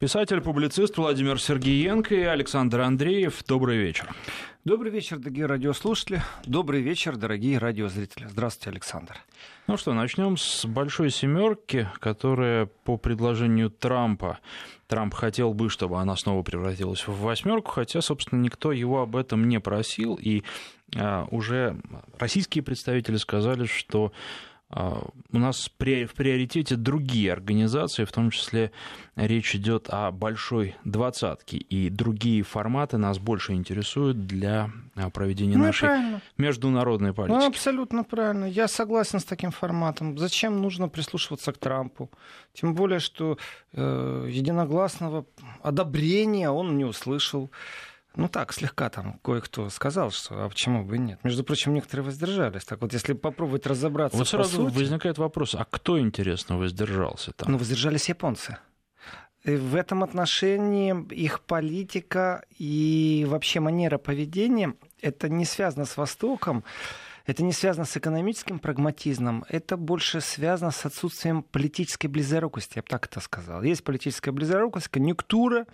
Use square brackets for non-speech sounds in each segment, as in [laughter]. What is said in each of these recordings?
Писатель-публицист Владимир Сергеенко и Александр Андреев. Добрый вечер. Добрый вечер, дорогие радиослушатели. Добрый вечер, дорогие радиозрители. Здравствуйте, Александр. Ну что, начнем с большой семерки, которая по предложению Трампа Трамп хотел бы, чтобы она снова превратилась в восьмерку, хотя, собственно, никто его об этом не просил, и а, уже российские представители сказали, что у нас в приоритете другие организации, в том числе речь идет о большой двадцатке, и другие форматы нас больше интересуют для а, проведения ну, нашей правильно. международной политики. Ну, абсолютно правильно. Я согласен с таким форматом. Зачем нужно прислушиваться к Трампу? Тем более, что э, единогласного одобрения он не услышал. Ну так, слегка там кое-кто сказал, что а почему бы и нет. Между прочим, некоторые воздержались. Так вот, если попробовать разобраться Вот сразу сути, возникает вопрос, а кто, интересно, воздержался там? Ну, воздержались японцы. И в этом отношении их политика и вообще манера поведения, это не связано с Востоком, это не связано с экономическим прагматизмом, это больше связано с отсутствием политической близорукости, я бы так это сказал. Есть политическая близорукость, конъюнктура,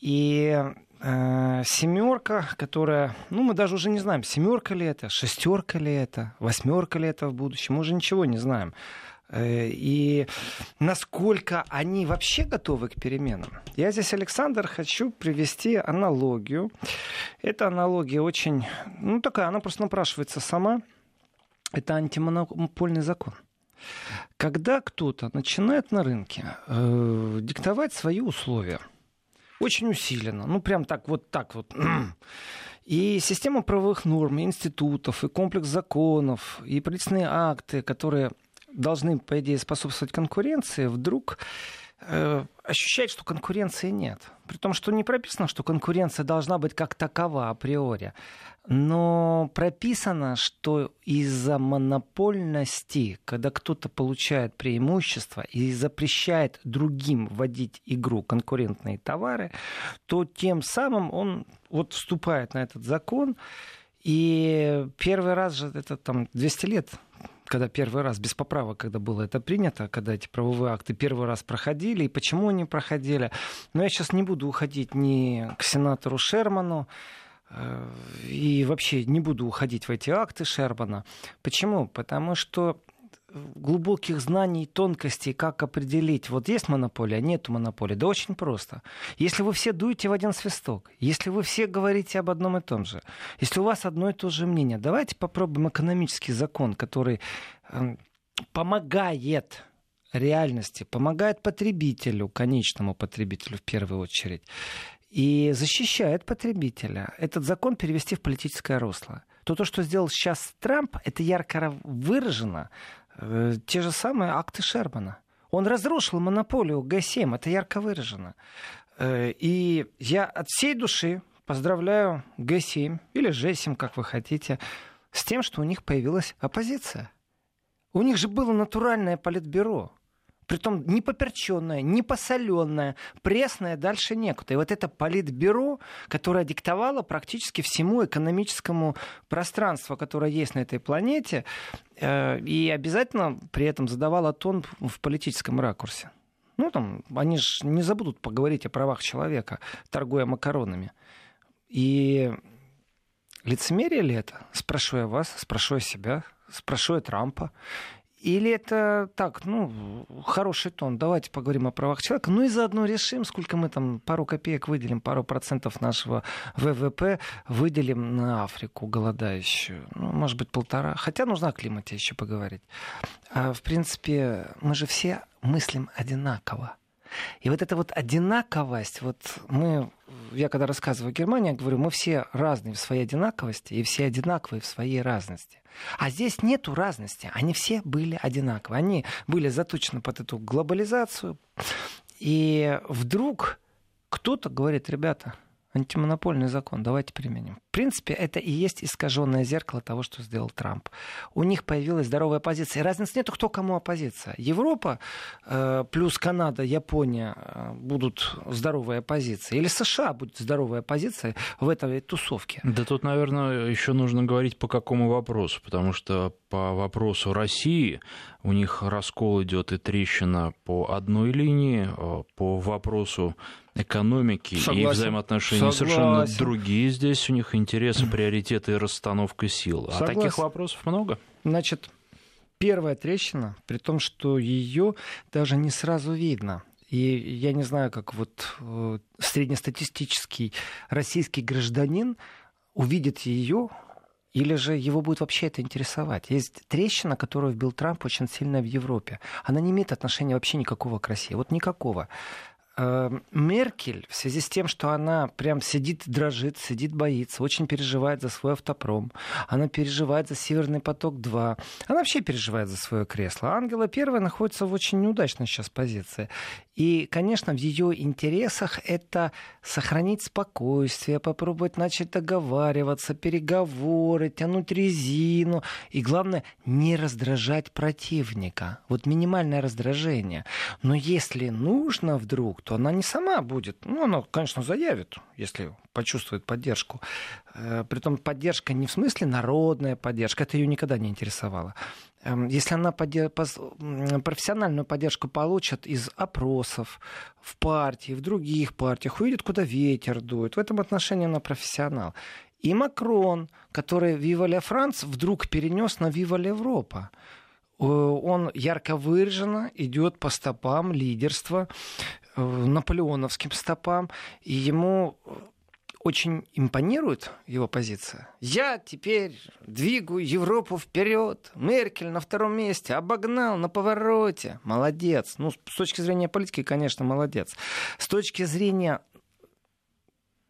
и семерка, которая, ну, мы даже уже не знаем, семерка ли это, шестерка ли это, восьмерка ли это в будущем, мы уже ничего не знаем. Э, и насколько они вообще готовы к переменам. Я здесь, Александр, хочу привести аналогию. Эта аналогия очень, ну, такая, она просто напрашивается сама. Это антимонопольный закон. Когда кто-то начинает на рынке э, диктовать свои условия – очень усиленно. Ну, прям так, вот так вот. [clears throat] И система правовых норм, и институтов, и комплекс законов, и правительственные акты, которые должны, по идее, способствовать конкуренции, вдруг ощущает, что конкуренции нет. При том, что не прописано, что конкуренция должна быть как такова априори. Но прописано, что из-за монопольности, когда кто-то получает преимущество и запрещает другим вводить игру конкурентные товары, то тем самым он вот вступает на этот закон. И первый раз же, это там 200 лет когда первый раз, без поправок, когда было это принято, когда эти правовые акты первый раз проходили, и почему они проходили. Но я сейчас не буду уходить ни к сенатору Шерману, Э, и вообще не буду уходить в эти акты Шербана. Почему? Потому что глубоких знаний, тонкостей, как определить, вот есть монополия, нет монополии. Да очень просто. Если вы все дуете в один свисток, если вы все говорите об одном и том же, если у вас одно и то же мнение, давайте попробуем экономический закон, который эм, помогает реальности, помогает потребителю, конечному потребителю в первую очередь, и защищает потребителя. Этот закон перевести в политическое русло. То, то что сделал сейчас Трамп, это ярко выражено. Э, те же самые акты Шермана. Он разрушил монополию Г7, это ярко выражено. Э, и я от всей души поздравляю Г7 или Ж7, как вы хотите, с тем, что у них появилась оппозиция. У них же было натуральное политбюро притом не поперченная, не посоленная, пресная, дальше некуда. И вот это политбюро, которое диктовало практически всему экономическому пространству, которое есть на этой планете, э, и обязательно при этом задавало тон в политическом ракурсе. Ну, там, они же не забудут поговорить о правах человека, торгуя макаронами. И лицемерие ли это? Спрошу я вас, спрошу я себя, спрошу я Трампа. Или это так, ну, хороший тон, давайте поговорим о правах человека, ну и заодно решим, сколько мы там пару копеек выделим, пару процентов нашего ВВП выделим на Африку голодающую. Ну, может быть, полтора. Хотя нужно о климате еще поговорить. А, в принципе, мы же все мыслим одинаково. И вот эта вот одинаковость, вот мы, я когда рассказываю о Германии, я говорю, мы все разные в своей одинаковости и все одинаковые в своей разности. А здесь нету разности, они все были одинаковые, они были заточены под эту глобализацию. И вдруг кто-то говорит, ребята, антимонопольный закон, давайте применим. Принципе, это и есть искаженное зеркало того, что сделал Трамп. У них появилась здоровая позиция. И разницы нету, кто кому оппозиция. Европа э, плюс Канада, Япония э, будут здоровая позиция. Или США будет здоровая позиция в этой тусовке. Да тут, наверное, еще нужно говорить по какому вопросу. Потому что по вопросу России у них раскол идет и трещина по одной линии, э, по вопросу экономики Согласен. и взаимоотношений Согласен. совершенно другие здесь у них интересы, [clears throat] приоритеты и расстановка сил. Согласен. А таких вопросов много. Значит, первая трещина, при том, что ее даже не сразу видно. И я не знаю, как вот э, среднестатистический российский гражданин увидит ее, или же его будет вообще это интересовать? Есть трещина, которую вбил Трамп очень сильно в Европе. Она не имеет отношения вообще никакого к России. Вот никакого. Эм, Меркель в связи с тем, что она прям сидит, дрожит, сидит, боится, очень переживает за свой автопром, она переживает за Северный поток-2, она вообще переживает за свое кресло. Ангела Первая находится в очень неудачной сейчас позиции. И, конечно, в ее интересах это сохранить спокойствие, попробовать начать договариваться, переговоры, тянуть резину. И главное, не раздражать противника. Вот минимальное раздражение. Но если нужно вдруг, то она не сама будет. Ну, она, конечно, заявит, если почувствует поддержку. Э, притом поддержка не в смысле народная поддержка, это ее никогда не интересовало. Эм, если она профессиональную поддержку получит из опросов в партии, в других партиях, увидит, куда ветер дует. В этом отношении она профессионал. И Макрон, который «Вива ля Франц» вдруг перенес на «Вива ля Европа» он ярко выраженно идет по стопам лидерства, э, наполеоновским стопам, и ему очень импонирует его позиция. Я теперь двигаю Европу вперед. Меркель на втором месте, обогнал на повороте. Молодец. Ну, с точки зрения политики, конечно, молодец. С точки зрения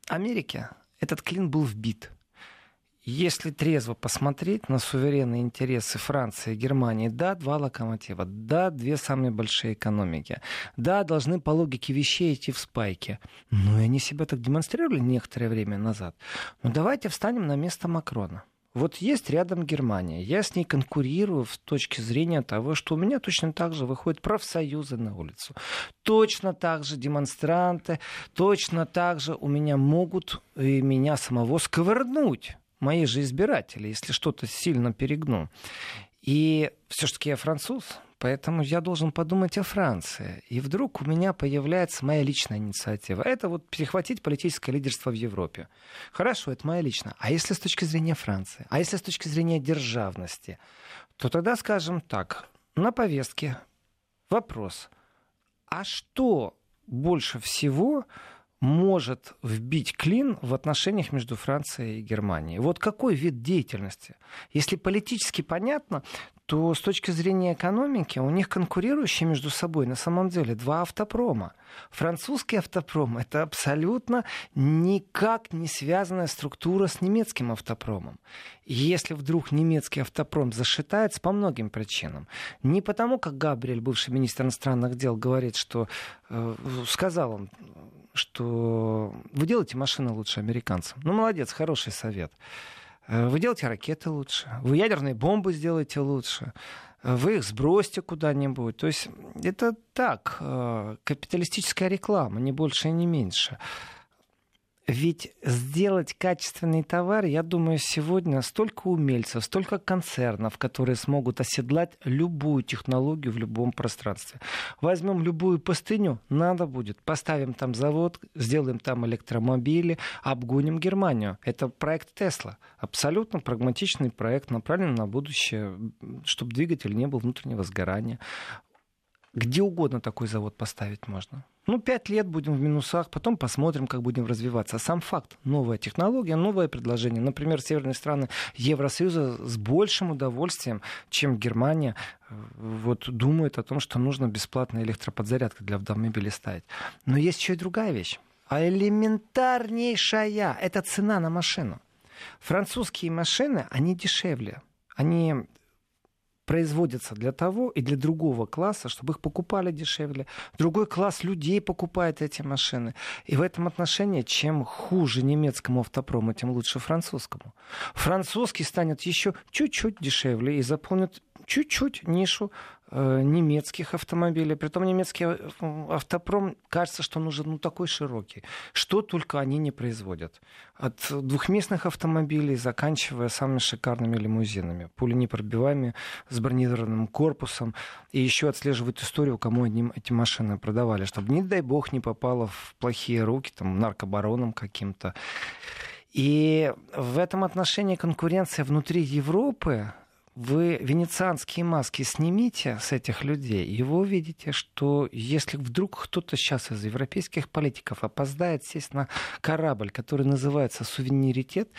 Америки этот клин был вбит. Если трезво посмотреть на суверенные интересы Франции и Германии, да, два локомотива, да, две самые большие экономики, да, должны по логике вещей идти в спайке. Но и они себя так демонстрировали некоторое время назад. Но давайте встанем на место Макрона. Вот есть рядом Германия. Я с ней конкурирую в точке зрения того, что у меня точно так же выходят профсоюзы на улицу. Точно так же демонстранты, точно так же у меня могут и меня самого сковырнуть мои же избиратели, если что-то сильно перегну. И все-таки я француз, поэтому я должен подумать о Франции. И вдруг у меня появляется моя личная инициатива. Это вот перехватить политическое лидерство в Европе. Хорошо, это моя личная. А если с точки зрения Франции? А если с точки зрения державности? То тогда скажем так, на повестке вопрос. А что больше всего может вбить клин в отношениях между Францией и Германией. Вот какой вид деятельности? Если политически понятно, то с точки зрения экономики у них конкурирующие между собой на самом деле два автопрома. Французский автопром — это абсолютно никак не связанная структура с немецким автопромом. Если вдруг немецкий автопром зашитается по многим причинам, не потому, как Габриэль, бывший министр иностранных дел, говорит, что э, сказал он, что вы делаете машины лучше американцам. Ну, молодец, хороший совет. Э, вы делаете ракеты лучше, вы ядерные бомбы сделаете лучше, э, вы их сбросьте куда-нибудь. То есть это так, э, капиталистическая реклама, не больше и не меньше. Ведь сделать качественный товар, я думаю, сегодня столько умельцев, столько концернов, которые смогут оседлать любую технологию в любом пространстве. Возьмем любую пустыню, надо будет, поставим там завод, сделаем там электромобили, обгоним Германию. Это проект Тесла. Абсолютно прагматичный проект, направленный на будущее, чтобы двигатель не был внутреннего сгорания. Где угодно такой завод поставить можно. Ну, пять лет будем в минусах, потом посмотрим, как будем развиваться. А сам факт, новая технология, новое предложение. Например, северные страны Евросоюза с большим удовольствием, чем Германия, э, вот думают о том, что нужно бесплатная электроподзарядка для автомобиля ставить. Но есть еще и другая вещь. А элементарнейшая – это цена на машину. Французские машины, они дешевле. Они производятся для того и для другого класса, чтобы их покупали дешевле. Другой класс людей покупает эти машины. И в этом отношении, чем хуже немецкому автопрому, тем лучше французскому. Французский станет еще чуть-чуть дешевле и заполнит чуть-чуть нишу немецких автомобилей. Притом немецкий э, автопром, кажется, что он уже ну, такой широкий. Что только они не производят. От двухместных автомобилей, заканчивая самыми шикарными лимузинами, пуленепробиваемыми, с бронированным корпусом. И еще отслеживают историю, кому одним эти машины продавали, чтобы, не дай бог, не попало в плохие руки, там, наркобаронам каким-то. И в этом отношении конкуренция внутри Европы вы венецианские маски снимите с этих людей, и вы увидите, что если вдруг кто-то сейчас из европейских политиков опоздает сесть на корабль, который называется суверенитет,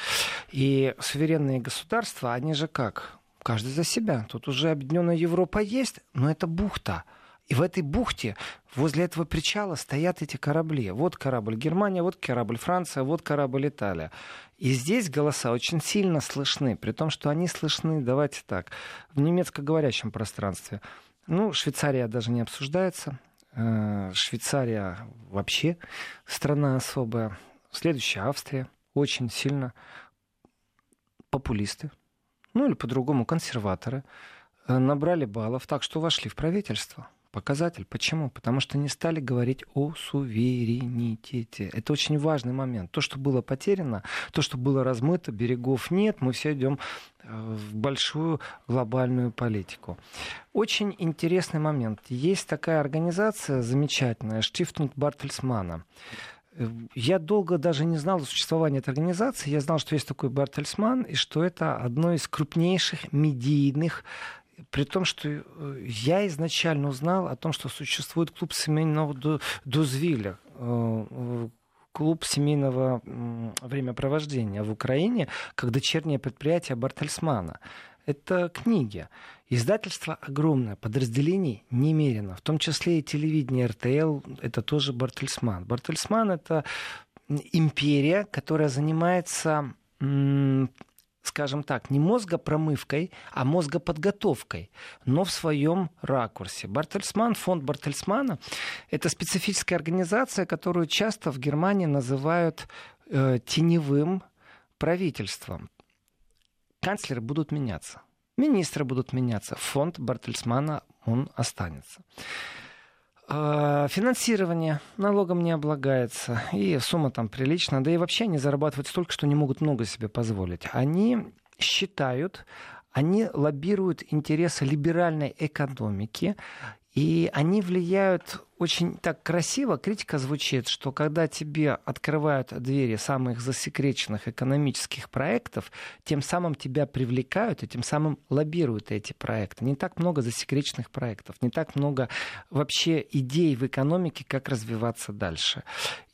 и суверенные государства, они же как? Каждый за себя. Тут уже объединенная Европа есть, но это бухта. И в этой бухте, возле этого причала, стоят эти корабли. Вот корабль Германия, вот корабль Франция, вот корабль Италия. И здесь голоса очень сильно слышны, при том, что они слышны, давайте так, в немецкоговорящем пространстве. Ну, Швейцария даже не обсуждается. Э, Швейцария вообще страна особая. Следующая Австрия. Очень сильно популисты. Ну или по-другому консерваторы э, набрали баллов так, что вошли в правительство показатель. Почему? Потому что не стали говорить о суверенитете. Это очень важный момент. То, что было потеряно, то, что было размыто, берегов нет, мы все идем э, в большую глобальную политику. Очень интересный момент. Есть такая организация замечательная, Штифтинг Бартельсмана. Я долго даже не знал о существовании этой организации. Я знал, что есть такой Бартельсман, и что это одно из крупнейших медийных при том, что э, я изначально узнал о том, что существует клуб семейного Дузвиля, э, клуб семейного времяпровождения в Украине, как дочернее предприятие Бартельсмана. Это книги. Издательство огромное, подразделений немерено, в том числе и телевидение РТЛ, это тоже Бартельсман. Бартельсман — это империя, которая занимается скажем так, не мозгопромывкой, а мозгоподготовкой, но в своем ракурсе. Бартельсман, фонд Бартельсмана — это специфическая организация, которую часто в Германии называют э, теневым правительством. Канцлеры будут меняться, министры будут меняться, фонд Бартельсмана, он останется. А, финансирование налогом не облагается, и сумма там приличная, да и вообще они зарабатывают столько, что не могут много себе позволить. Они считают, они лоббируют интересы либеральной экономики и они влияют очень так красиво. Критика звучит, что когда тебе открывают двери самых засекреченных экономических проектов, тем самым тебя привлекают и тем самым лоббируют эти проекты. Не так много засекреченных проектов, не так много вообще идей в экономике, как развиваться дальше.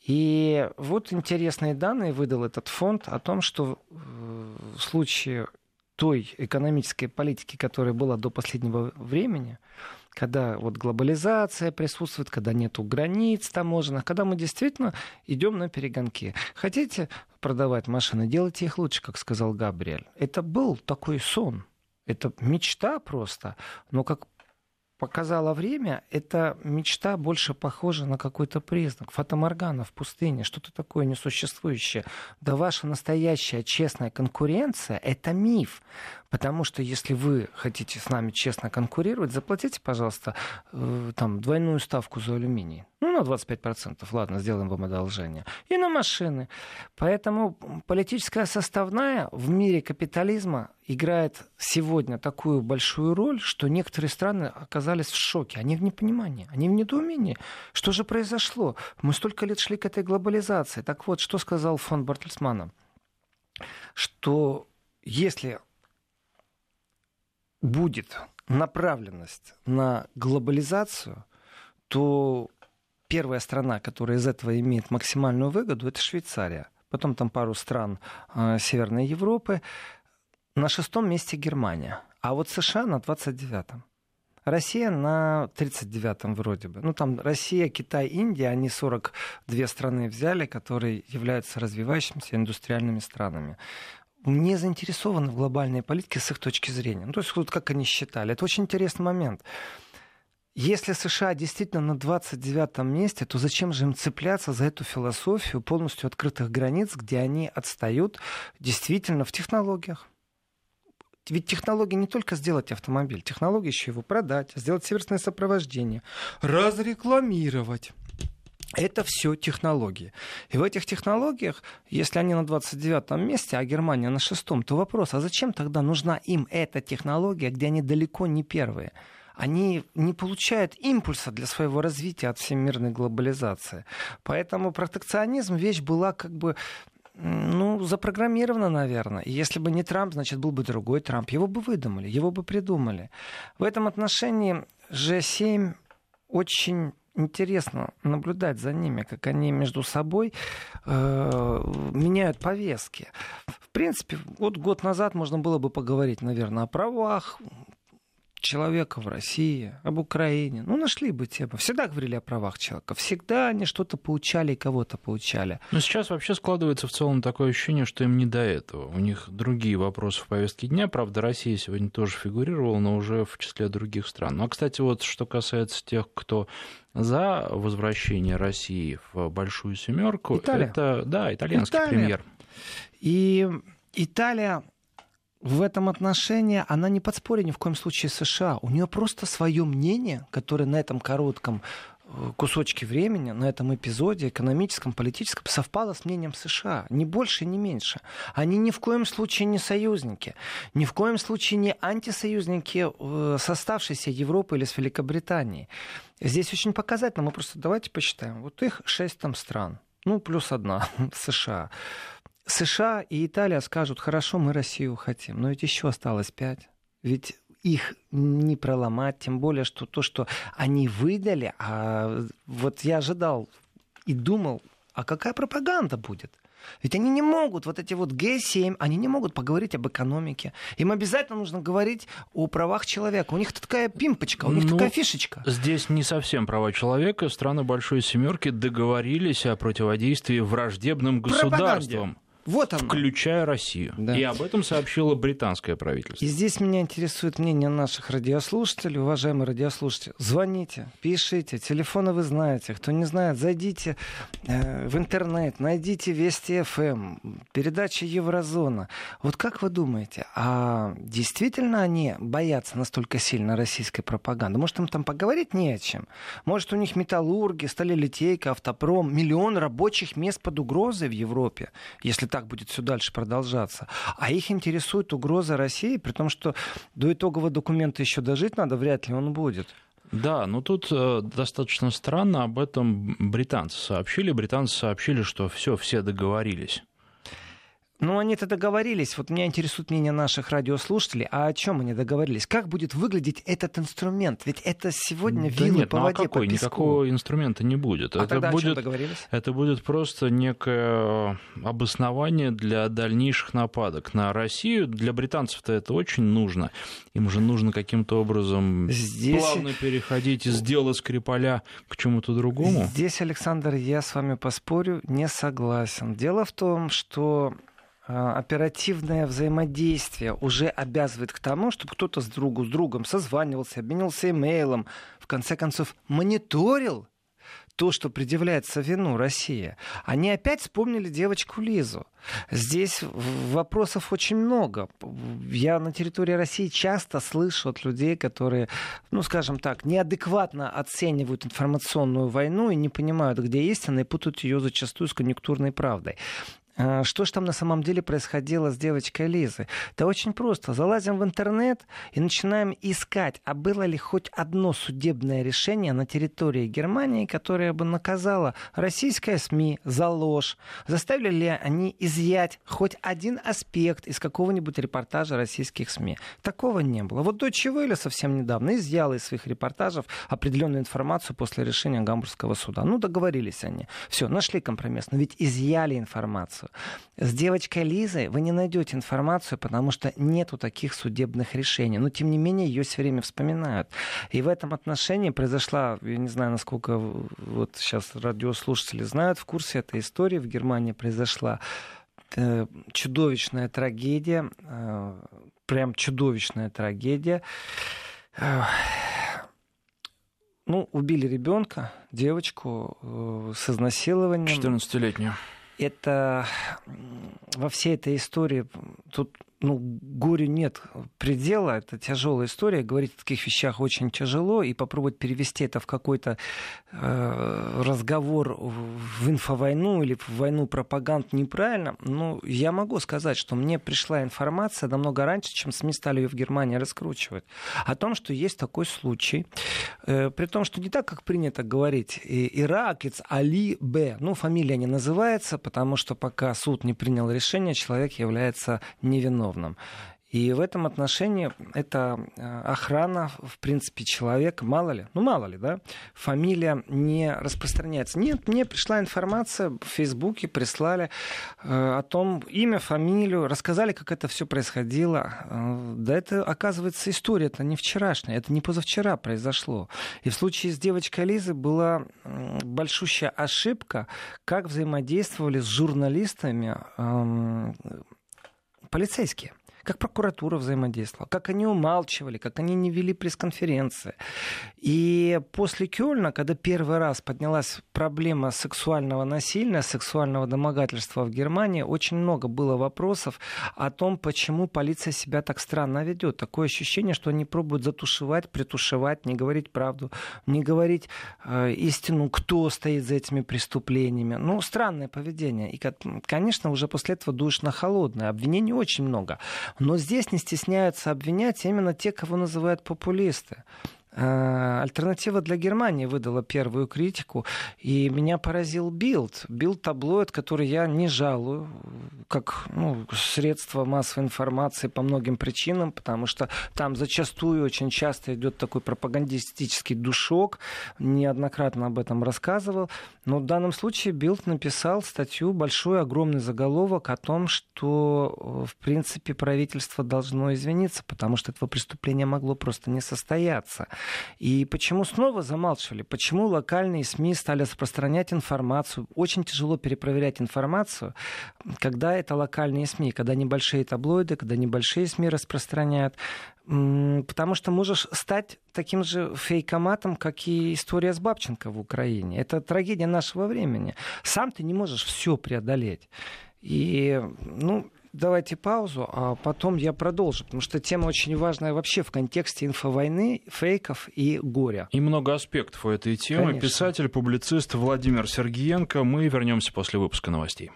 И вот интересные данные выдал этот фонд о том, что в случае той экономической политики, которая была до последнего времени, когда вот глобализация присутствует, когда нету границ таможенных, когда мы действительно идем на перегонки. Хотите продавать машины, делайте их лучше, как сказал Габриэль. Это был такой сон. Это мечта просто. Но как показало время, эта мечта больше похожа на какой-то признак. Фатоморгана в пустыне, что-то такое несуществующее. Да ваша настоящая честная конкуренция — это миф. Потому что если вы хотите с нами честно конкурировать, заплатите, пожалуйста, э, там, двойную ставку за алюминий. Ну, на 25%, ладно, сделаем вам одолжение. И на машины. Поэтому политическая составная в мире капитализма играет сегодня такую большую роль, что некоторые страны оказались в шоке. Они в непонимании, они в недоумении. Что же произошло? Мы столько лет шли к этой глобализации. Так вот, что сказал фонд Бартельсмана? Что если будет направленность на глобализацию, то первая страна, которая из этого имеет максимальную выгоду, это Швейцария. Потом там пару стран э, Северной Европы. На шестом месте Германия. А вот США на 29-м. Россия на 39-м вроде бы. Ну, там Россия, Китай, Индия, они 42 страны взяли, которые являются развивающимися индустриальными странами не заинтересованы в глобальной политике с их точки зрения. Ну, то есть, вот как они считали. Это очень интересный момент. Если США действительно на 29 месте, то зачем же им цепляться за эту философию полностью открытых границ, где они отстают действительно в технологиях? Ведь технология не только сделать автомобиль, технология еще его продать, сделать сервисное сопровождение, разрекламировать. Это все технологии. И в этих технологиях, если они на 29 месте, а Германия на шестом, то вопрос, а зачем тогда нужна им эта технология, где они далеко не первые? Они не получают импульса для своего развития от всемирной глобализации. Поэтому протекционизм вещь была как бы ну, запрограммировано, наверное. Если бы не Трамп, значит, был бы другой Трамп. Его бы выдумали, его бы придумали. В этом отношении G7 очень интересно наблюдать за ними, как они между собой э, меняют повестки. В принципе, вот год назад можно было бы поговорить, наверное, о правах, человека в России, об Украине. Ну, нашли бы тему. Всегда говорили о правах человека. Всегда они что-то поучали и кого-то поучали. Но сейчас вообще складывается в целом такое ощущение, что им не до этого. У них другие вопросы в повестке дня. Правда, Россия сегодня тоже фигурировала, но уже в числе других стран. Ну, а, кстати, вот что касается тех, кто за возвращение России в большую семерку, Италия. это да, итальянский Италия. премьер. И Италия в этом отношении она не подспорье ни в коем случае США. У нее просто свое мнение, которое на этом коротком э, кусочке времени, на этом эпизоде экономическом, политическом совпало с мнением США. Ни больше, ни меньше. Они ни в коем случае не союзники. Ни в коем случае не антисоюзники э, с оставшейся Европы или с Великобританией. Здесь очень показательно. Мы просто давайте посчитаем. Вот их шесть там стран. Ну, плюс одна [laughs] США. США и Италия скажут, хорошо, мы Россию хотим, но ведь еще осталось пять. Ведь их не проломать, тем более, что то, что они выдали, а вот я ожидал и думал, а какая пропаганда будет? Ведь они не могут, вот эти вот Г7, они не могут поговорить об экономике. Им обязательно нужно говорить о правах человека. У них такая пимпочка, у них ну, такая фишечка. Здесь не совсем права человека. Страны Большой Семерки договорились о противодействии враждебным государствам. Пропаганде. Вот оно. Включая Россию. Да. И об этом сообщило британское правительство. И здесь меня интересует мнение наших радиослушателей. Уважаемые радиослушатели, звоните, пишите. Телефоны вы знаете. Кто не знает, зайдите э, в интернет, найдите Вести ФМ, эм, передача Еврозона. Вот как вы думаете, а действительно они боятся настолько сильно российской пропаганды? Может, им там поговорить не о чем? Может, у них металлурги, сталелитейка, автопром, миллион рабочих мест под угрозой в Европе, если так будет все дальше продолжаться. А их интересует угроза России, при том, что до итогового документа еще дожить надо, вряд ли он будет. Да, но тут э, достаточно странно об этом британцы сообщили. Британцы сообщили, что все, все договорились. Ну, они-то договорились. Вот меня интересует мнение наших радиослушателей. А о чем они договорились? Как будет выглядеть этот инструмент? Ведь это сегодня да вилы нет, по ну, а воде, какой? по песку. Никакого инструмента не будет. А это тогда будет, о чем договорились? Это будет просто некое обоснование для дальнейших нападок на Россию. Для британцев-то это очень нужно. Им же нужно каким-то образом Здесь... плавно переходить из дела Скрипаля к чему-то другому. Здесь, Александр, я с вами поспорю, не согласен. Дело в том, что оперативное взаимодействие уже обязывает к тому, чтобы кто-то с другу с другом созванивался, обменялся имейлом, в конце концов мониторил то, что предъявляется вину России. Они опять вспомнили девочку Лизу. Здесь вопросов очень много. Я на территории России часто слышу от людей, которые, ну, скажем так, неадекватно оценивают информационную войну и не понимают, где истина, и путают ее зачастую с конъюнктурной правдой. А, что же там на самом деле происходило с девочкой Лизой? Да очень просто. Залазим в интернет и начинаем искать, а было ли хоть одно судебное решение на территории Германии, которое бы наказало российское СМИ за ложь. Заставили ли они изъять хоть один аспект из какого-нибудь репортажа российских СМИ? Такого не было. Вот Deutsche Welle совсем недавно изъяла из своих репортажев определенную информацию после решения Гамбургского суда. Ну, договорились они. Все, нашли компромисс. Но ведь изъяли информацию информацию. С девочкой Лизой вы не найдете информацию, потому что нету таких судебных решений. Но, тем не менее, ее все время вспоминают. И в этом отношении произошла, я не знаю, насколько вот сейчас радиослушатели знают, в курсе этой истории в Германии произошла э, чудовищная трагедия, э, прям чудовищная трагедия. Ну, убили ребенка, девочку с изнасилованием. 14-летнюю. Это во всей этой истории тут ну, горю нет предела, это тяжелая история, говорить о таких вещах очень тяжело, и попробовать перевести это в какой-то э, разговор в инфовойну или в войну пропаганд неправильно, но я могу сказать, что мне пришла информация намного раньше, чем СМИ стали ее в Германии раскручивать, о том, что есть такой случай, э, при том, что не так, как принято говорить, иракец Али Б, ну, фамилия не называется, потому что пока суд не принял решение, человек является невиновным виновным. И в этом отношении это э, охрана, в принципе, человек, мало ли, ну мало ли, да, фамилия не распространяется. Нет, мне пришла информация в Фейсбуке, прислали э, о том, имя, фамилию, рассказали, как это все происходило. Э, да это, оказывается, история, это не вчерашняя, это не позавчера произошло. И в случае с девочкой Лизы была большущая ошибка, как взаимодействовали с журналистами э, полицейские как прокуратура взаимодействовала, как они умалчивали, как они не вели пресс-конференции. И после Кёльна, когда первый раз поднялась проблема сексуального насилия, сексуального домогательства в Германии, очень много было вопросов о том, почему полиция себя так странно ведет. Такое ощущение, что они пробуют затушевать, притушевать, не говорить правду, не говорить э, истину, кто стоит за этими преступлениями. Ну, странное поведение. И, конечно, уже после этого дуешь на холодное. Обвинений очень много. Но здесь не стесняются обвинять именно те, кого называют популисты. Э, альтернатива для Германии выдала первую критику, и меня поразил Bild. Bild таблоид, который я не жалую, как ну, средство массовой информации по многим причинам, потому что там зачастую очень часто идет такой пропагандистический душок, неоднократно об этом рассказывал. Но в данном случае Билд написал статью, большой, огромный заголовок о том, что, в принципе, правительство должно извиниться, потому что этого преступления могло просто не состояться. И почему снова замалчивали? Почему локальные СМИ стали распространять информацию? Очень тяжело перепроверять информацию, когда это локальные СМИ, когда небольшие таблоиды, когда небольшие СМИ распространяют. Потому что можешь стать таким же фейкоматом, как и история с Бабченко в Украине. Это трагедия нашего времени. Сам ты не можешь все преодолеть. И, ну, давайте паузу, а потом я продолжу, потому что тема очень важная вообще в контексте инфовойны, фейков и горя. И много аспектов у этой темы. Конечно. Писатель, публицист Владимир Сергиенко. Мы вернемся после выпуска новостей.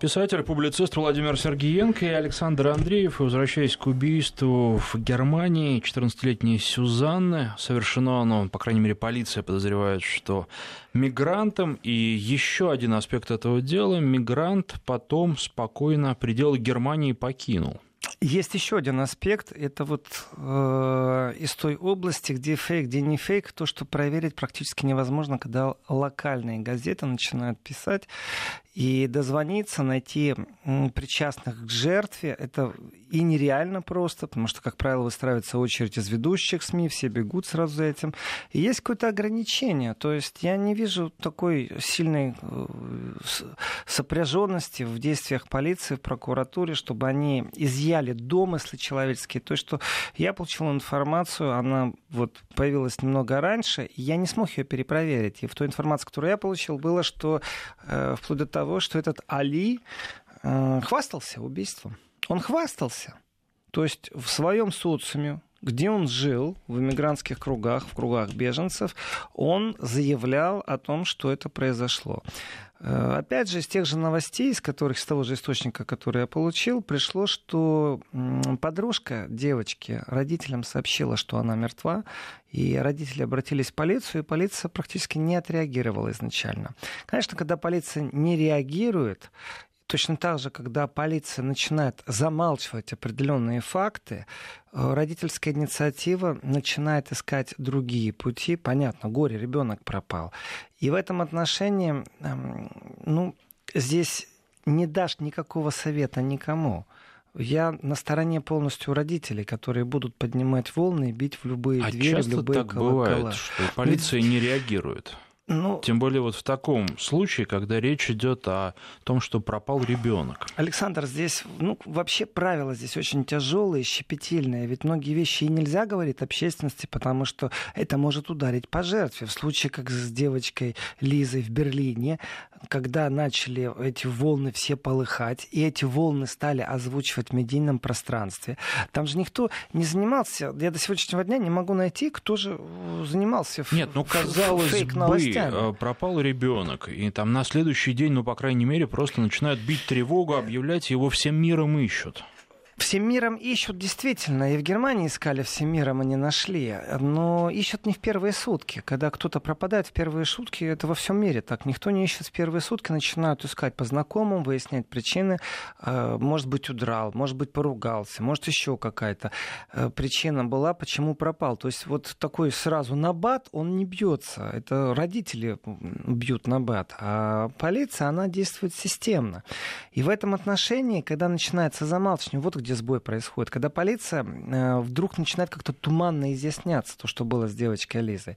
Писатель, публицист Владимир Сергиенко и Александр Андреев, возвращаясь к убийству в Германии 14-летней Сюзанны, совершено оно, по крайней мере, полиция подозревает, что мигрантом, и еще один аспект этого дела, мигрант потом спокойно пределы Германии покинул. Есть еще один аспект, это вот э, из той области, где фейк, где не фейк, то, что проверить практически невозможно, когда локальные газеты начинают писать. И дозвониться, найти причастных к жертве, это и нереально просто, потому что, как правило, выстраивается очередь из ведущих СМИ, все бегут сразу за этим. И есть какое-то ограничение. То есть я не вижу такой сильной э, сопряженности в действиях полиции, в прокуратуре, чтобы они изъяли домыслы человеческие. То что я получил информацию, она вот появилась немного раньше, и я не смог ее перепроверить. И в той информации, которую я получил, было, что э, вплоть до того, того, что этот Али э, хвастался убийством. Он хвастался. То есть в своем социуме, где он жил, в иммигрантских кругах, в кругах беженцев, он заявлял о том, что это произошло. Э, опять же, из тех же новостей, из которых, из того же источника, который я получил, пришло, что подружка девочки родителям сообщила, что она мертва, и родители обратились в полицию, и полиция практически не отреагировала изначально. Конечно, когда полиция не реагирует, Точно так же, когда полиция начинает замалчивать определенные факты, э, родительская инициатива начинает искать другие пути. Понятно, горе, ребенок пропал. И в этом отношении, эм, ну, здесь не дашь никакого совета никому. Я на стороне полностью родителей, которые будут поднимать волны и бить в любые а двери, часто в любые так колокола. бывает, что полиция не реагирует? Ну, Тем более вот в таком случае, когда речь идет о том, что пропал ребенок. Александр, здесь, ну, вообще правила здесь очень тяжелые, щепетильные. Ведь многие вещи и нельзя говорить общественности, потому что это может ударить по жертве. В случае, как с девочкой Лизой в Берлине, когда начали эти волны все полыхать, и эти волны стали озвучивать в медийном пространстве, там же никто не занимался. Я до сегодняшнего дня не могу найти, кто же занимался Нет, ну, казалось фейк-новостями новостями. Э, пропал ребенок, и там на следующий день, ну, по крайней мере, просто начинают бить тревогу, объявлять его всем миром ищут. Всем миром ищут действительно, и в Германии искали всем миром, они нашли. Но ищут не в первые сутки. Когда кто-то пропадает в первые сутки, это во всем мире так. Никто не ищет в первые сутки, начинают искать по знакомым, выяснять причины. Э, может быть, удрал, может быть, поругался, может, еще какая-то э, причина была, почему пропал. То есть вот такой сразу набат, он не бьется. Это родители бьют набат. А полиция, она действует системно. И в этом отношении, когда начинается замалчивание, вот где где сбой происходит. Когда полиция э, вдруг начинает как-то туманно изъясняться, то, что было с девочкой Лизой.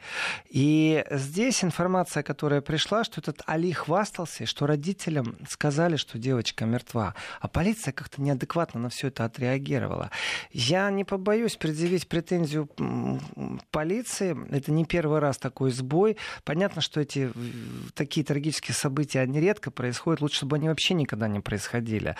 И здесь информация, которая пришла, что этот Али хвастался, что родителям сказали, что девочка мертва. А полиция как-то неадекватно на все это отреагировала. Я не побоюсь предъявить претензию полиции. Это не первый раз такой сбой. Понятно, что эти такие трагические события, они редко происходят. Лучше бы они вообще никогда не происходили.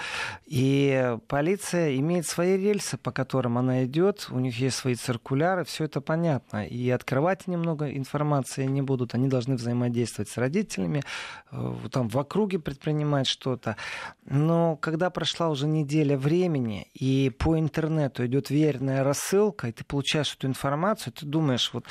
И полиция имеет свои рельсы, по которым она идет, у них есть свои циркуляры, все это понятно. И открывать немного информации не будут, они должны взаимодействовать с родителями, э, там в округе предпринимать что-то. Но когда прошла уже неделя времени, и по интернету идет верная рассылка, и ты получаешь эту информацию, ты думаешь, вот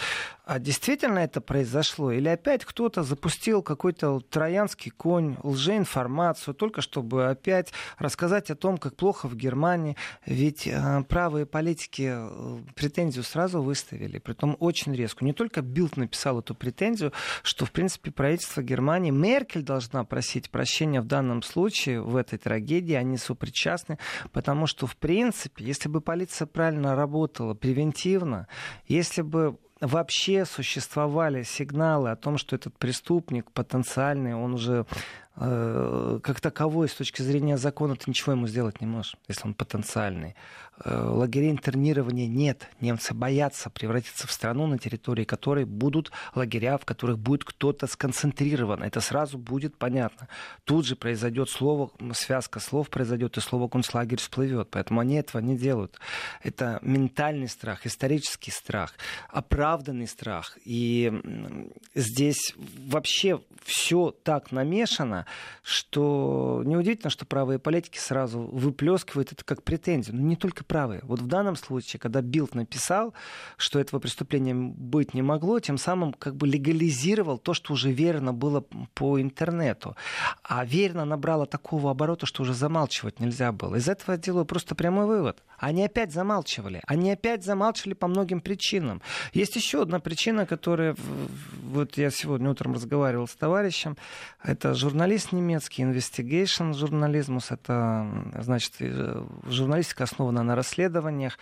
а действительно это произошло? Или опять кто-то запустил какой-то троянский конь, лжеинформацию, только чтобы опять рассказать о том, как плохо в Германии. Ведь э, правые политики э, претензию сразу выставили, притом очень резко. Не только Билд написал эту претензию, что, в принципе, правительство Германии, Меркель должна просить прощения в данном случае, в этой трагедии, они сопричастны, потому что, в принципе, если бы полиция правильно работала превентивно, если бы вообще существовали сигналы о том, что этот преступник потенциальный, он уже как таковой с точки зрения закона ты ничего ему сделать не можешь, если он потенциальный. Э, лагерей интернирования нет. Немцы боятся превратиться в страну, на территории которой будут лагеря, в которых будет кто-то сконцентрирован. Это сразу будет понятно. Тут же произойдет слово, связка слов произойдет, и слово концлагерь всплывет. Поэтому они этого не делают. Это ментальный страх, исторический страх, оправданный страх. И здесь вообще все так намешано, что неудивительно, что правые политики сразу выплескивают это как претензию. Но не только правые. Вот в данном случае, когда Билд написал, что этого преступления быть не могло, тем самым как бы легализировал то, что уже верно было по интернету. А верно набрало такого оборота, что уже замалчивать нельзя было. Из этого я делаю просто прямой вывод. Они опять замалчивали. Они опять замалчивали по многим причинам. Есть еще одна причина, которая... Вот я сегодня утром разговаривал с товарищем. Это журналист немецкий, investigation журнализмус. Это, значит, э, журналистика основана на расследованиях.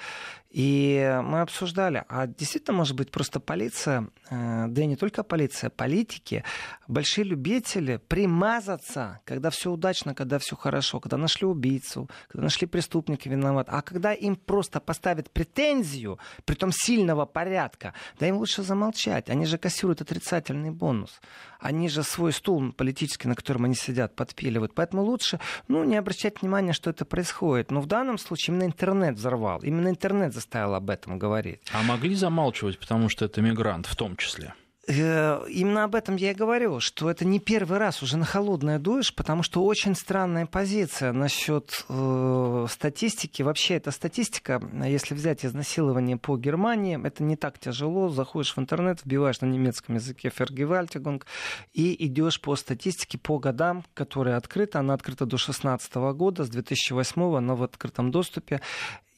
И мы обсуждали, а действительно, может быть, просто полиция, э, да и не только полиция, политики, большие любители примазаться, когда все удачно, когда все хорошо, когда нашли убийцу, когда нашли преступника виноват. А когда им просто поставят претензию, при том сильного порядка, да им лучше замолчать. Они же кассируют отрицательный бонус. Они же свой стул политический, на котором они сидят, подпиливают. Поэтому лучше ну, не обращать внимания, что это происходит. Но в данном случае именно интернет взорвал. Именно интернет заставил об этом говорить. А могли замалчивать, потому что это мигрант в том числе? Э, именно об этом я и говорю, что это не первый раз уже на холодное дуешь, потому что очень странная позиция насчет э, статистики. Вообще, эта статистика, если взять изнасилование по Германии, это не так тяжело. Заходишь в интернет, вбиваешь на немецком языке Фергевальтигунг и идешь по статистике по годам, которая открыта. Она открыта до 2016 года, с 2008 она в открытом доступе.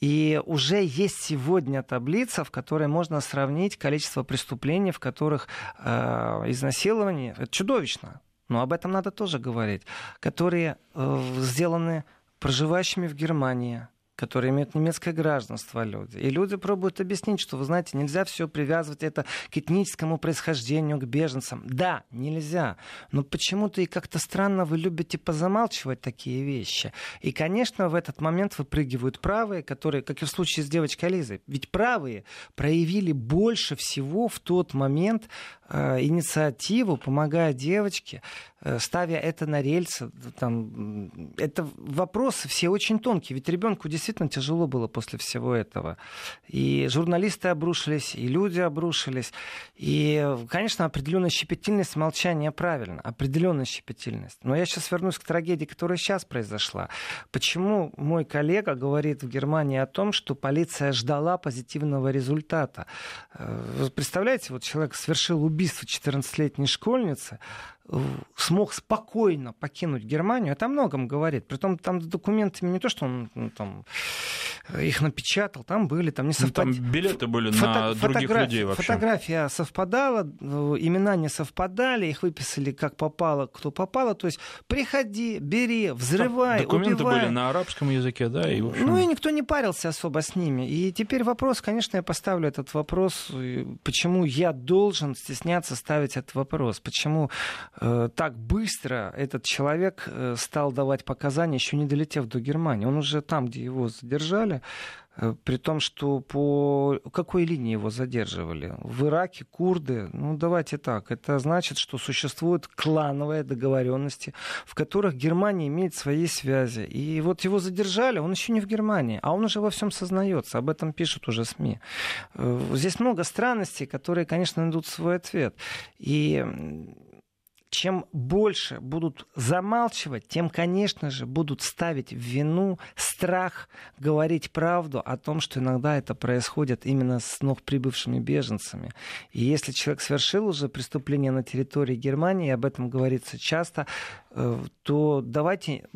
И уже есть сегодня таблица, в которой можно сравнить количество преступлений, в которых э, изнасилование, это чудовищно, но об этом надо тоже говорить, которые э, сделаны проживающими в Германии, которые имеют немецкое гражданство люди. И люди пробуют объяснить, что, вы знаете, нельзя все привязывать это к этническому происхождению, к беженцам. Да, нельзя. Но почему-то и как-то странно вы любите позамалчивать такие вещи. И, конечно, в этот момент выпрыгивают правые, которые, как и в случае с девочкой Лизой, ведь правые проявили больше всего в тот момент инициативу, помогая девочке, э, ставя это на рельсы. Там, это вопросы все очень тонкие, ведь ребенку действительно тяжело было после всего этого. И журналисты обрушились, и люди обрушились. И, конечно, определенная щепетильность молчания правильно, определенная щепетильность. Но я сейчас вернусь к трагедии, которая сейчас произошла. Почему мой коллега говорит в Германии о том, что полиция ждала позитивного результата? Э, вы представляете, вот человек совершил убийство 14-летней школьницы, смог спокойно покинуть Германию, это о многом говорит. Притом там с документами не то, что он ну, там их напечатал, там были, там не совпадали. Ну, там билеты были Фото- на других людей вообще. Фотография совпадала, имена не совпадали, их выписали как попало, кто попало. То есть приходи, бери, взрывай, Документы убивай. были на арабском языке, да, и общем... Ну и никто не парился особо с ними. И теперь вопрос, конечно, я поставлю этот вопрос, почему я должен стесняться ставить этот вопрос, почему так быстро этот человек э, стал давать показания, еще не долетев до Германии. Он уже там, где его задержали, Э, при том, что по какой линии его задерживали? В Ираке курды, ну давайте так, это значит, что существуют клановые договоренности, в которых Германия имеет свои связи. И вот его задержали, он еще не в Германии, а он уже во всем сознается, об этом пишут уже СМИ. Э, здесь много странностей, которые, конечно, найдут свой ответ. И чем больше будут замалчивать, тем, конечно же, будут ставить в вину страх говорить правду о том, что иногда это происходит именно с новоприбывшими беженцами. И если человек совершил уже преступление на территории Германии, об этом говорится часто, то давайте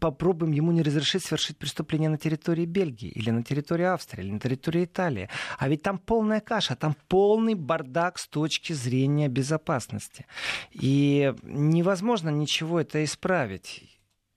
попробуем ему не разрешить совершить преступление на территории Бельгии или на территории Австрии или на территории Италии. А ведь там полная каша, там полный бардак с точки зрения безопасности. И невозможно ничего это исправить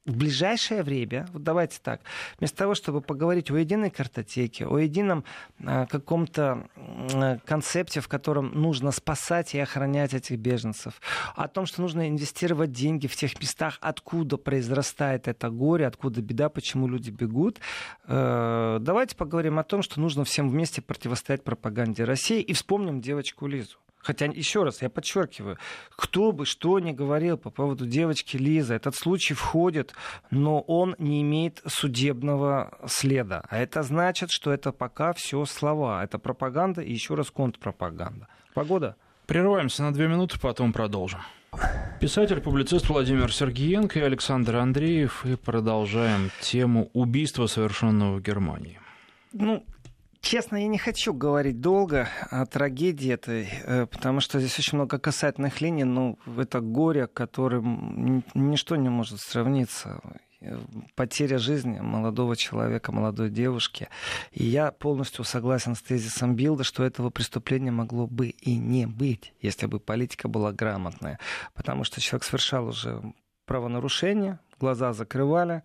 в ближайшее время, вот давайте так, вместо того, чтобы поговорить о единой картотеке, о едином э, каком-то э, концепте, в котором нужно спасать и охранять этих беженцев, о том, что нужно инвестировать деньги в тех местах, откуда произрастает это горе, откуда беда, почему люди бегут, э, давайте поговорим о том, что нужно всем вместе противостоять пропаганде России и вспомним девочку Лизу. Хотя, еще раз, я подчеркиваю, кто бы что ни говорил по поводу девочки Лизы, этот случай входит, но он не имеет судебного следа. А это значит, что это пока все слова. Это пропаганда и еще раз контрпропаганда. Погода? Прерываемся на две минуты, потом продолжим. Писатель, публицист Владимир Сергеенко и Александр Андреев. И продолжаем тему убийства, совершенного в Германии. Ну, Честно, я не хочу говорить долго о трагедии этой, э, потому что здесь очень много касательных линий, но это горе, которым ничто не может сравниться. Э, потеря жизни молодого человека, молодой девушки. И я полностью согласен с тезисом Билда, что этого преступления могло бы и не быть, если бы политика была грамотная. Потому что человек совершал уже правонарушение, глаза закрывали,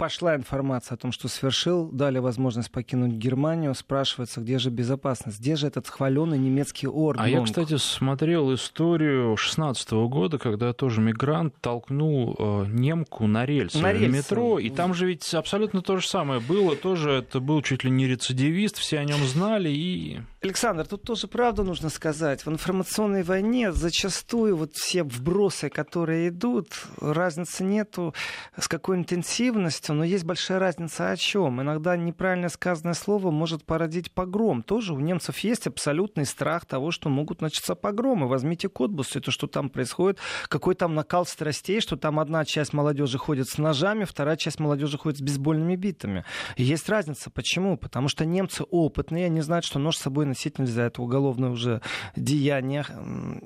пошла информация о том, что совершил, дали возможность покинуть Германию, спрашивается, где же безопасность, где же этот хваленый немецкий орден. А я, кстати, смотрел историю 16 года, когда тоже мигрант толкнул э, немку на рельсы, на рельсы. метро, и там же ведь абсолютно то же самое было, тоже это был чуть ли не рецидивист, все о нем знали и... Александр, тут тоже правду нужно сказать. В информационной войне зачастую вот все вбросы, которые идут, разницы нету с какой интенсивностью, но есть большая разница о чем. Иногда неправильно сказанное слово может породить погром. Тоже у немцев есть абсолютный страх того, что могут начаться погромы. Возьмите Котбус, это что там происходит, какой там накал страстей, что там одна часть молодежи ходит с ножами, вторая часть молодежи ходит с бейсбольными битами. И есть разница. Почему? Потому что немцы опытные, они знают, что нож с собой носить нельзя, это уголовное уже деяние.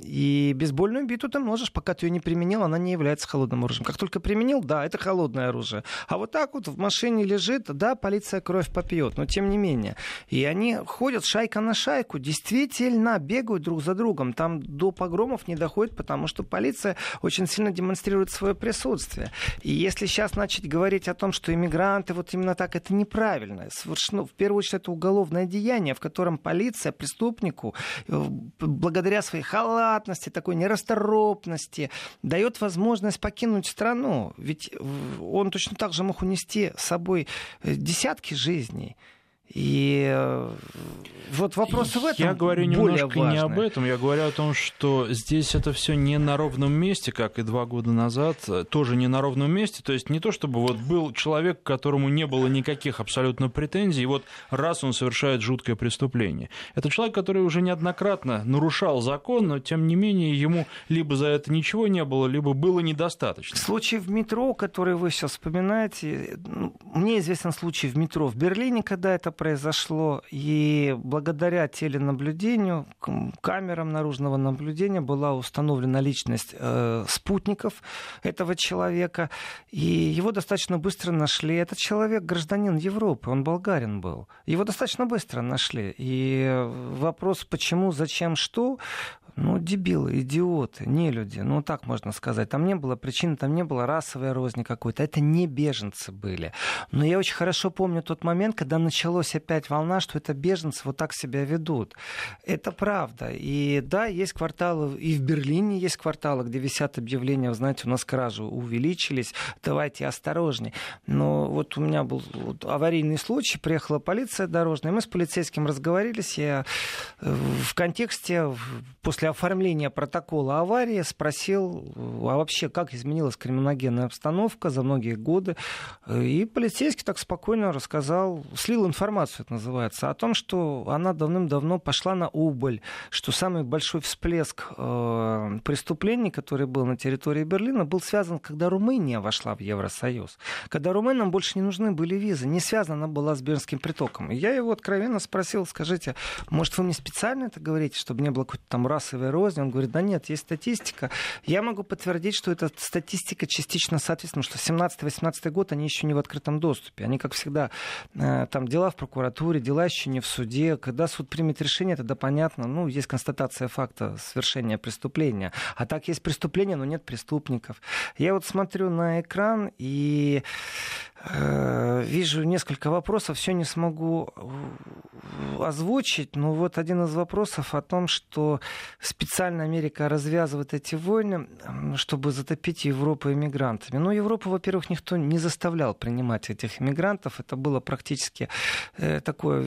И бейсбольную биту ты можешь, пока ты ее не применил, она не является холодным оружием. Как только применил, да, это холодное оружие. А вот так вот в машине лежит, да, полиция кровь попьет, но тем не менее. И они ходят шайка на шайку, действительно бегают друг за другом. Там до погромов не доходит, потому что полиция очень сильно демонстрирует свое присутствие. И если сейчас начать говорить о том, что иммигранты вот именно так, это неправильно. Совершено, в первую очередь, это уголовное деяние, в котором полиция преступнику, э, благодаря своей халатности, такой нерасторопности, дает возможность покинуть страну. Ведь он точно так же мог унести с собой э, десятки жизней. И э, вот вопрос в этом. Я говорю немножко не об этом, я говорю о том, что здесь это все не на ровном месте, как и два года назад, тоже не на ровном месте. То есть не то, чтобы вот был человек, которому не было никаких абсолютно претензий, и вот раз он совершает жуткое преступление. Это человек, который уже неоднократно нарушал закон, но тем не менее ему либо за это ничего не было, либо было недостаточно. Случай в метро, который вы сейчас вспоминаете, мне известен случай в метро в Берлине, когда это произошло, и благодаря теленаблюдению, камерам наружного наблюдения была установлена личность э, спутников этого человека, и его достаточно быстро нашли. Этот человек гражданин Европы, он болгарин был. Его достаточно быстро нашли. И вопрос, почему, зачем, что, ну, дебилы, идиоты, не люди. Ну, так можно сказать. Там не было причин, там не было расовой розни какой-то. Это не беженцы были. Но я очень хорошо помню тот момент, когда началась опять волна, что это беженцы вот так себя ведут. Это правда. И да, есть кварталы, и в Берлине есть кварталы, где висят объявления, знаете, у нас кражи увеличились, давайте осторожней. Но вот у меня был аварийный случай, приехала полиция дорожная, мы с полицейским разговорились, я э, в контексте после оформления протокола аварии спросил, а вообще как изменилась криминогенная обстановка за многие годы. И полицейский так спокойно рассказал, слил информацию, это называется, о том, что она давным-давно пошла на убыль, что самый большой всплеск э, преступлений, который был на территории Берлина, был связан, когда Румыния вошла в Евросоюз. Когда румынам больше не нужны были визы, не связана она была с Бернским притоком. И я его откровенно спросил, скажите, может, вы мне специально это говорите, чтобы не было какой-то там расовой розни. Он говорит, да нет, есть статистика. Я могу подтвердить, что эта статистика частично соответствует, что 17-18 год они еще не в открытом доступе. Они, как всегда, э, там дела в прокуратуре, дела еще не в суде. Когда суд примет решение, тогда понятно, ну, есть констатация факта совершения преступления. А так есть преступление, но нет преступников. Я вот смотрю на экран и вижу несколько вопросов, все не смогу э, озвучить, но вот один из вопросов о том, что специально Америка развязывает эти войны, чтобы затопить Европу иммигрантами. Ну, Европу, во-первых, никто не заставлял принимать этих иммигрантов. Это было практически э, такое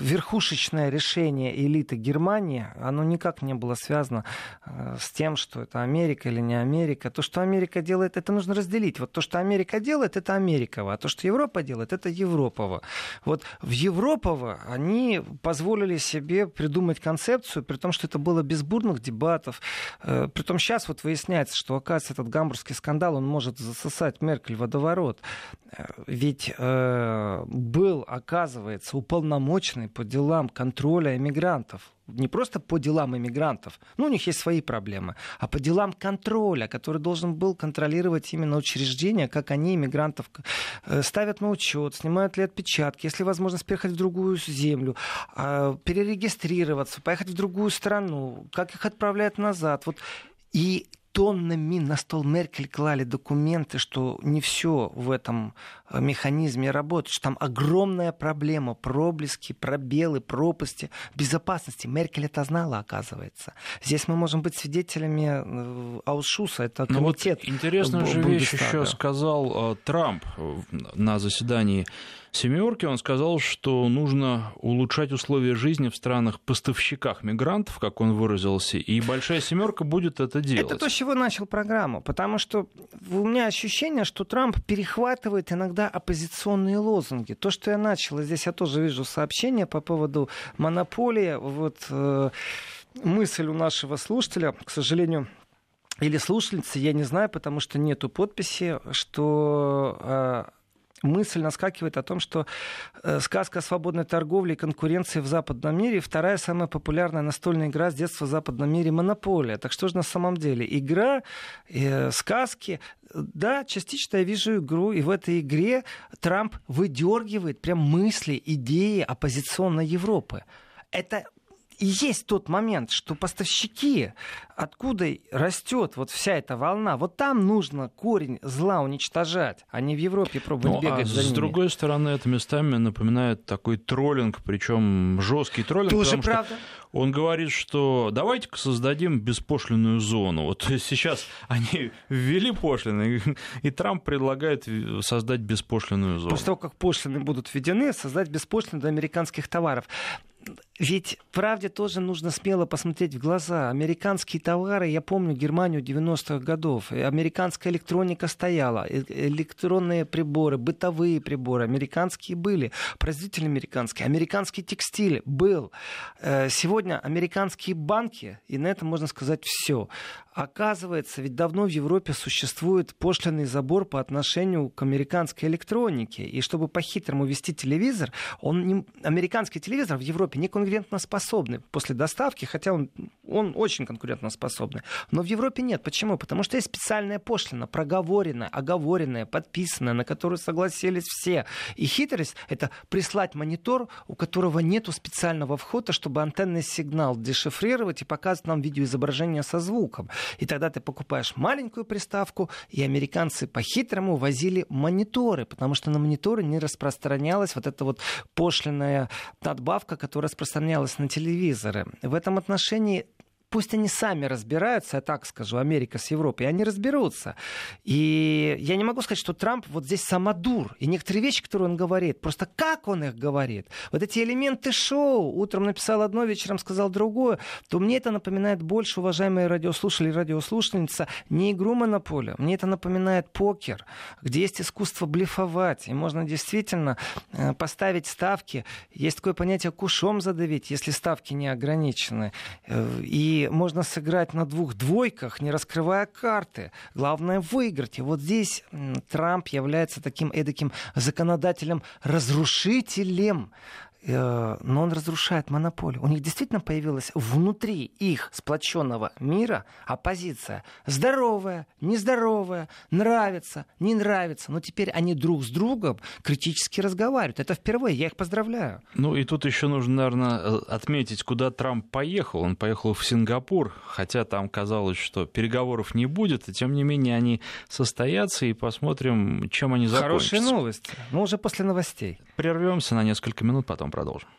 верхушечное решение элиты Германии. Оно никак не было связано с тем, что это Америка или не Америка. То, что Америка делает, это нужно разделить. Вот то, что Америка делает, это Америкова. А то, что Европа делает, это Европова. Вот в Европово они позволили себе придумать концепцию, при том, что это было без бурных дебатов. Э, при том сейчас вот выясняется, что, оказывается, этот гамбургский скандал, он может засосать Меркель водоворот. Э, ведь э, был, оказывается, уполномоченный по делам контроля иммигрантов не просто по делам иммигрантов, ну, у них есть свои проблемы, а по делам контроля, который должен был контролировать именно учреждения, как они иммигрантов э, ставят на учет, снимают ли отпечатки, если возможность переехать в другую землю, а, перерегистрироваться, поехать в другую страну, как их отправляют назад. Вот и тоннами на стол Меркель клали документы, что не все в этом механизме работает, что там огромная проблема, проблески, пробелы, пропасти безопасности. Меркель это знала, оказывается. Здесь мы можем быть свидетелями э, Аушуса, это комитет. Ну вот интересную же вещь еще сказал э, Трамп на заседании семерки он сказал, что нужно улучшать условия жизни в странах-поставщиках мигрантов, как он выразился, и большая семерка будет это делать. Это то, с чего начал программу, потому что у меня ощущение, что Трамп перехватывает иногда оппозиционные лозунги. То, что я начал, здесь я тоже вижу сообщения по поводу монополии. Вот э, мысль у нашего слушателя, к сожалению, или слушательницы, я не знаю, потому что нету подписи, что э, мысль наскакивает о том, что э, сказка о свободной торговле и конкуренции в западном мире вторая самая популярная настольная игра с детства в западном мире «Монополия». Так что же на самом деле? Игра, э, сказки, да, частично я вижу игру, и в этой игре Трамп выдергивает прям мысли, идеи оппозиционной Европы. Это и есть тот момент, что поставщики, откуда растет вот вся эта волна, вот там нужно корень зла уничтожать, а не в Европе пробовать ну, бегать а за с ними. другой стороны, это местами напоминает такой троллинг, причем жесткий троллинг. Тоже правда. Он говорит, что давайте-ка создадим беспошлинную зону. Вот [laughs] сейчас они ввели пошлины, и Трамп предлагает создать беспошлинную зону. После того, как пошлины будут введены, создать беспошлины для американских товаров. Ведь правде тоже нужно смело посмотреть в глаза. Американские товары, я помню Германию 90-х годов, американская электроника стояла, э, электронные приборы, бытовые приборы, американские были, производители американские, американский текстиль был. Э, сегодня американские банки, и на этом можно сказать все. Оказывается, ведь давно в Европе существует пошлиный забор по отношению к американской электронике. И чтобы по-хитрому вести телевизор, он не... американский телевизор в Европе не конкурентоспособный после доставки, хотя он, он очень конкурентоспособный. Но в Европе нет. Почему? Потому что есть специальная пошлина, проговоренная, оговоренная, подписанная, на которую согласились все. И хитрость — это прислать монитор, у которого нет специального входа, чтобы антенный сигнал дешифрировать и показывать нам видеоизображение со звуком. И тогда ты покупаешь маленькую приставку, и американцы по-хитрому возили мониторы, потому что на мониторы не распространялась вот эта вот пошлиная надбавка, которая распространялась на телевизоры. В этом отношении пусть они сами разбираются, я так скажу, Америка с Европой, они разберутся. И я не могу сказать, что Трамп вот здесь самодур. И некоторые вещи, которые он говорит, просто как он их говорит, вот эти элементы шоу, утром написал одно, вечером сказал другое, то мне это напоминает больше, уважаемые радиослушатели и радиослушательница, не игру монополию. Мне это напоминает покер, где есть искусство блефовать, и можно действительно э, поставить ставки. Есть такое понятие кушом задавить, если ставки не ограничены. Э, можно сыграть на двух двойках, не раскрывая карты. Главное выиграть. И вот здесь Трамп является таким эдаким законодателем-разрушителем но он разрушает монополию. У них действительно появилась внутри их сплоченного мира оппозиция. Здоровая, нездоровая, нравится, не нравится. Но теперь они друг с другом критически разговаривают. Это впервые, я их поздравляю. Ну и тут еще нужно, наверное, э, отметить, куда Трамп поехал. Он поехал в Сингапур, хотя там казалось, что переговоров не будет, и тем не менее они состоятся, и посмотрим, чем они закончатся. Хорошие новости. Но уже после новостей. Прервемся на несколько минут, потом продолжим.